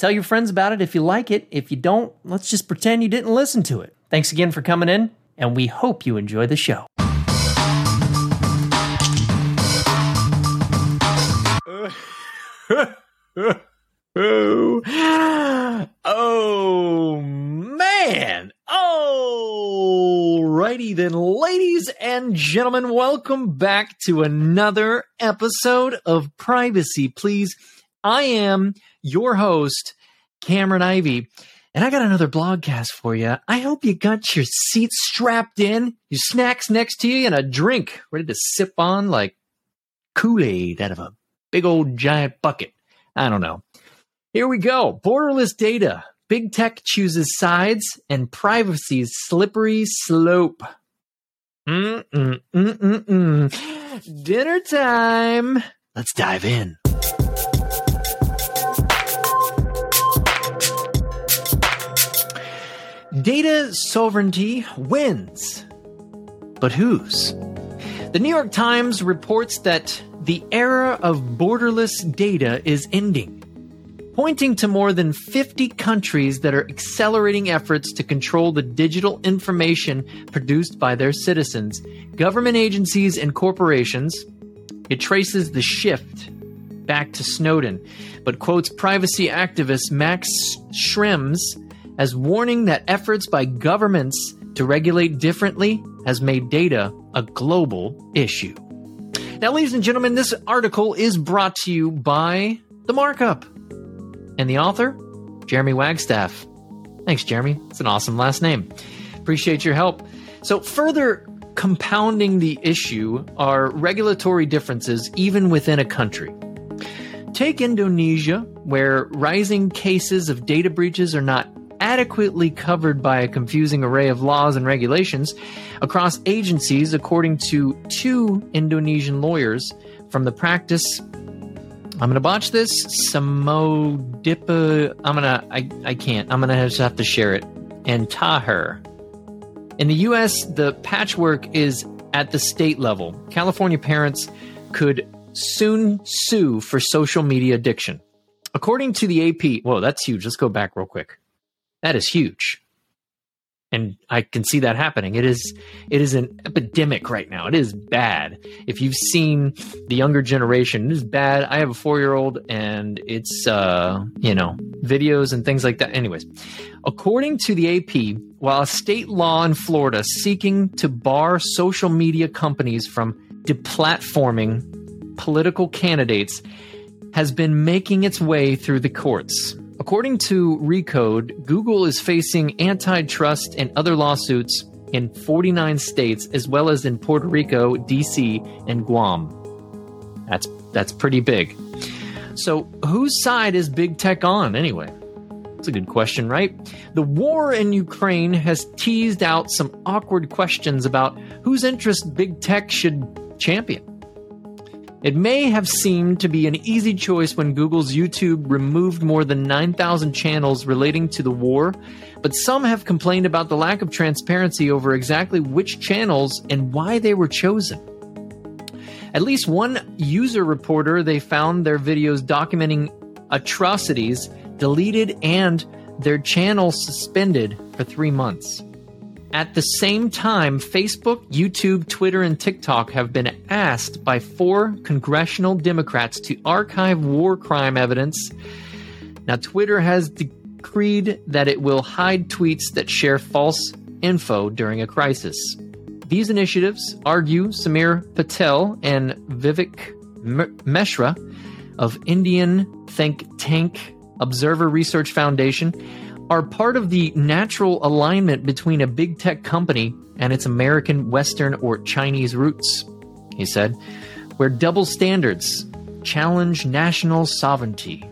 Tell your friends about it if you like it. If you don't, let's just pretend you didn't listen to it. Thanks again for coming in, and we hope you enjoy the show. oh man. Alrighty then, ladies and gentlemen, welcome back to another episode of Privacy Please. I am your host, Cameron Ivy, and I got another blogcast for you. I hope you got your seat strapped in, your snacks next to you, and a drink ready to sip on like Kool Aid out of a big old giant bucket. I don't know. Here we go. Borderless data. Big tech chooses sides and privacy's slippery slope. Mm-mm-mm-mm-mm. Dinner time. Let's dive in. Data sovereignty wins. But whose? The New York Times reports that the era of borderless data is ending, pointing to more than 50 countries that are accelerating efforts to control the digital information produced by their citizens, government agencies, and corporations. It traces the shift back to Snowden, but quotes privacy activist Max Schrems as warning that efforts by governments to regulate differently has made data a global issue. Now, ladies and gentlemen, this article is brought to you by The Markup and the author, Jeremy Wagstaff. Thanks, Jeremy. It's an awesome last name. Appreciate your help. So, further compounding the issue are regulatory differences even within a country. Take Indonesia, where rising cases of data breaches are not adequately covered by a confusing array of laws and regulations across agencies, according to two Indonesian lawyers from the practice. I'm gonna botch this. Samodipa. I'm gonna. I. I can't. I'm gonna just have to share it. And Taher. In the U.S., the patchwork is at the state level. California parents could soon sue for social media addiction. According to the AP, whoa, that's huge. Let's go back real quick. That is huge. And I can see that happening. It is it is an epidemic right now. It is bad. If you've seen the younger generation, it is bad. I have a 4-year-old and it's uh, you know, videos and things like that. Anyways, according to the AP, while a state law in Florida seeking to bar social media companies from deplatforming political candidates has been making its way through the courts. According to Recode, Google is facing antitrust and other lawsuits in 49 states as well as in Puerto Rico, DC, and Guam. That's that's pretty big. So, whose side is big tech on anyway? That's a good question, right? The war in Ukraine has teased out some awkward questions about whose interest big tech should champion. It may have seemed to be an easy choice when Google's YouTube removed more than 9,000 channels relating to the war, but some have complained about the lack of transparency over exactly which channels and why they were chosen. At least one user reporter they found their videos documenting atrocities deleted and their channel suspended for three months. At the same time, Facebook, YouTube, Twitter, and TikTok have been asked by four congressional Democrats to archive war crime evidence. Now, Twitter has decreed that it will hide tweets that share false info during a crisis. These initiatives, argue Samir Patel and Vivek Mehra of Indian think tank Observer Research Foundation, are part of the natural alignment between a big tech company and its American, Western, or Chinese roots, he said, where double standards challenge national sovereignty.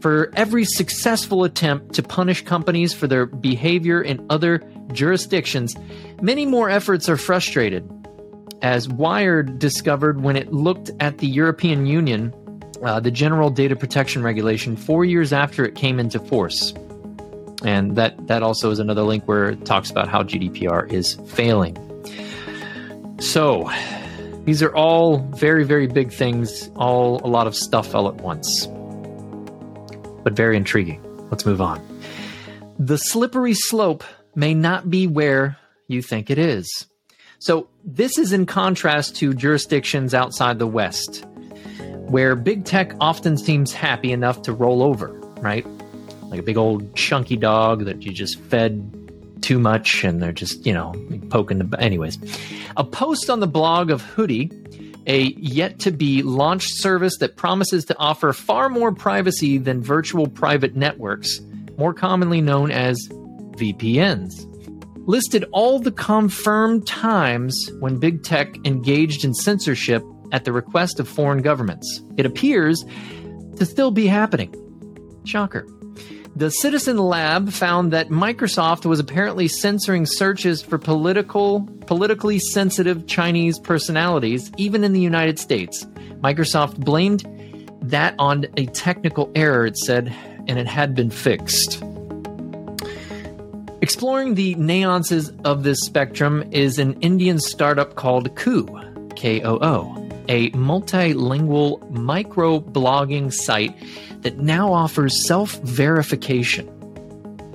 For every successful attempt to punish companies for their behavior in other jurisdictions, many more efforts are frustrated. As Wired discovered when it looked at the European Union, uh, the General Data Protection Regulation, four years after it came into force. And that, that also is another link where it talks about how GDPR is failing. So, these are all very, very big things, all a lot of stuff all at once but very intriguing. Let's move on. The slippery slope may not be where you think it is. So, this is in contrast to jurisdictions outside the West, where big tech often seems happy enough to roll over, right? Like a big old chunky dog that you just fed too much and they're just, you know, poking the. Anyways, a post on the blog of Hoody a yet to be launched service that promises to offer far more privacy than virtual private networks, more commonly known as VPNs. Listed all the confirmed times when big tech engaged in censorship at the request of foreign governments. It appears to still be happening. Shocker. The Citizen Lab found that Microsoft was apparently censoring searches for political, politically sensitive Chinese personalities, even in the United States. Microsoft blamed that on a technical error, it said, and it had been fixed. Exploring the nuances of this spectrum is an Indian startup called Koo, K O O, a multilingual micro blogging site that now offers self verification.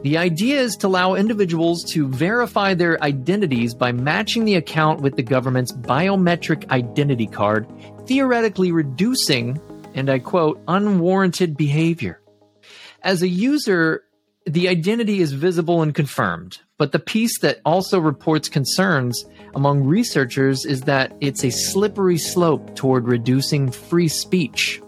The idea is to allow individuals to verify their identities by matching the account with the government's biometric identity card, theoretically reducing, and I quote, unwarranted behavior. As a user, the identity is visible and confirmed, but the piece that also reports concerns among researchers is that it's a slippery slope toward reducing free speech.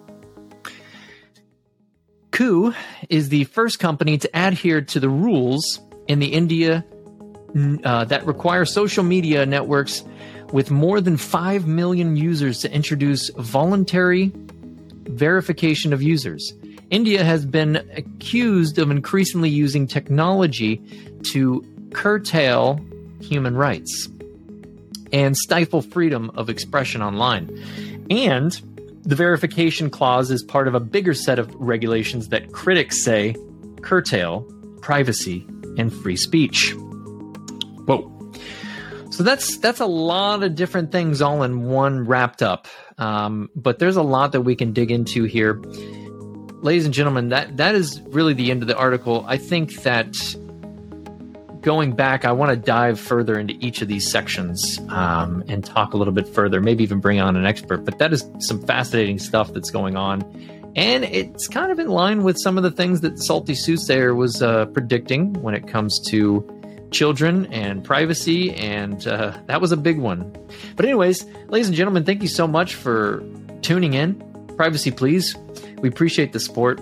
Koo is the first company to adhere to the rules in the India uh, that require social media networks with more than 5 million users to introduce voluntary verification of users. India has been accused of increasingly using technology to curtail human rights and stifle freedom of expression online. And the verification clause is part of a bigger set of regulations that critics say curtail privacy and free speech. Whoa. So that's that's a lot of different things all in one wrapped up. Um, but there's a lot that we can dig into here. Ladies and gentlemen, that that is really the end of the article. I think that going back, I want to dive further into each of these sections um, and talk a little bit further, maybe even bring on an expert. But that is some fascinating stuff that's going on. And it's kind of in line with some of the things that Salty Soothsayer was uh, predicting when it comes to children and privacy. And uh, that was a big one. But, anyways, ladies and gentlemen, thank you so much for tuning in. Privacy, please. We appreciate the support.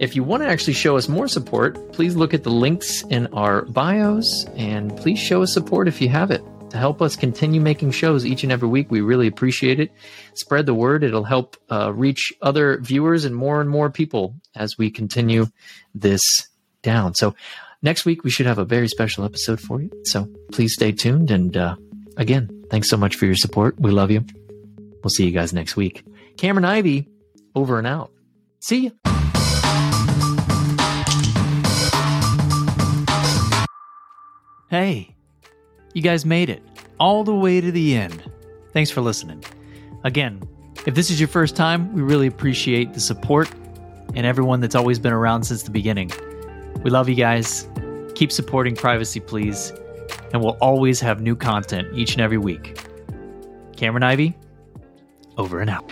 If you want to actually show us more support, please look at the links in our bios and please show us support if you have it to help us continue making shows each and every week. We really appreciate it. Spread the word. It'll help uh, reach other viewers and more and more people as we continue this down. So, next week we should have a very special episode for you. So, please stay tuned. And uh, again, thanks so much for your support. We love you. We'll see you guys next week. Cameron Ivy, over and out. See you. Hey, you guys made it all the way to the end. Thanks for listening. Again, if this is your first time, we really appreciate the support and everyone that's always been around since the beginning. We love you guys. Keep supporting Privacy Please, and we'll always have new content each and every week. Cameron Ivy, over and out.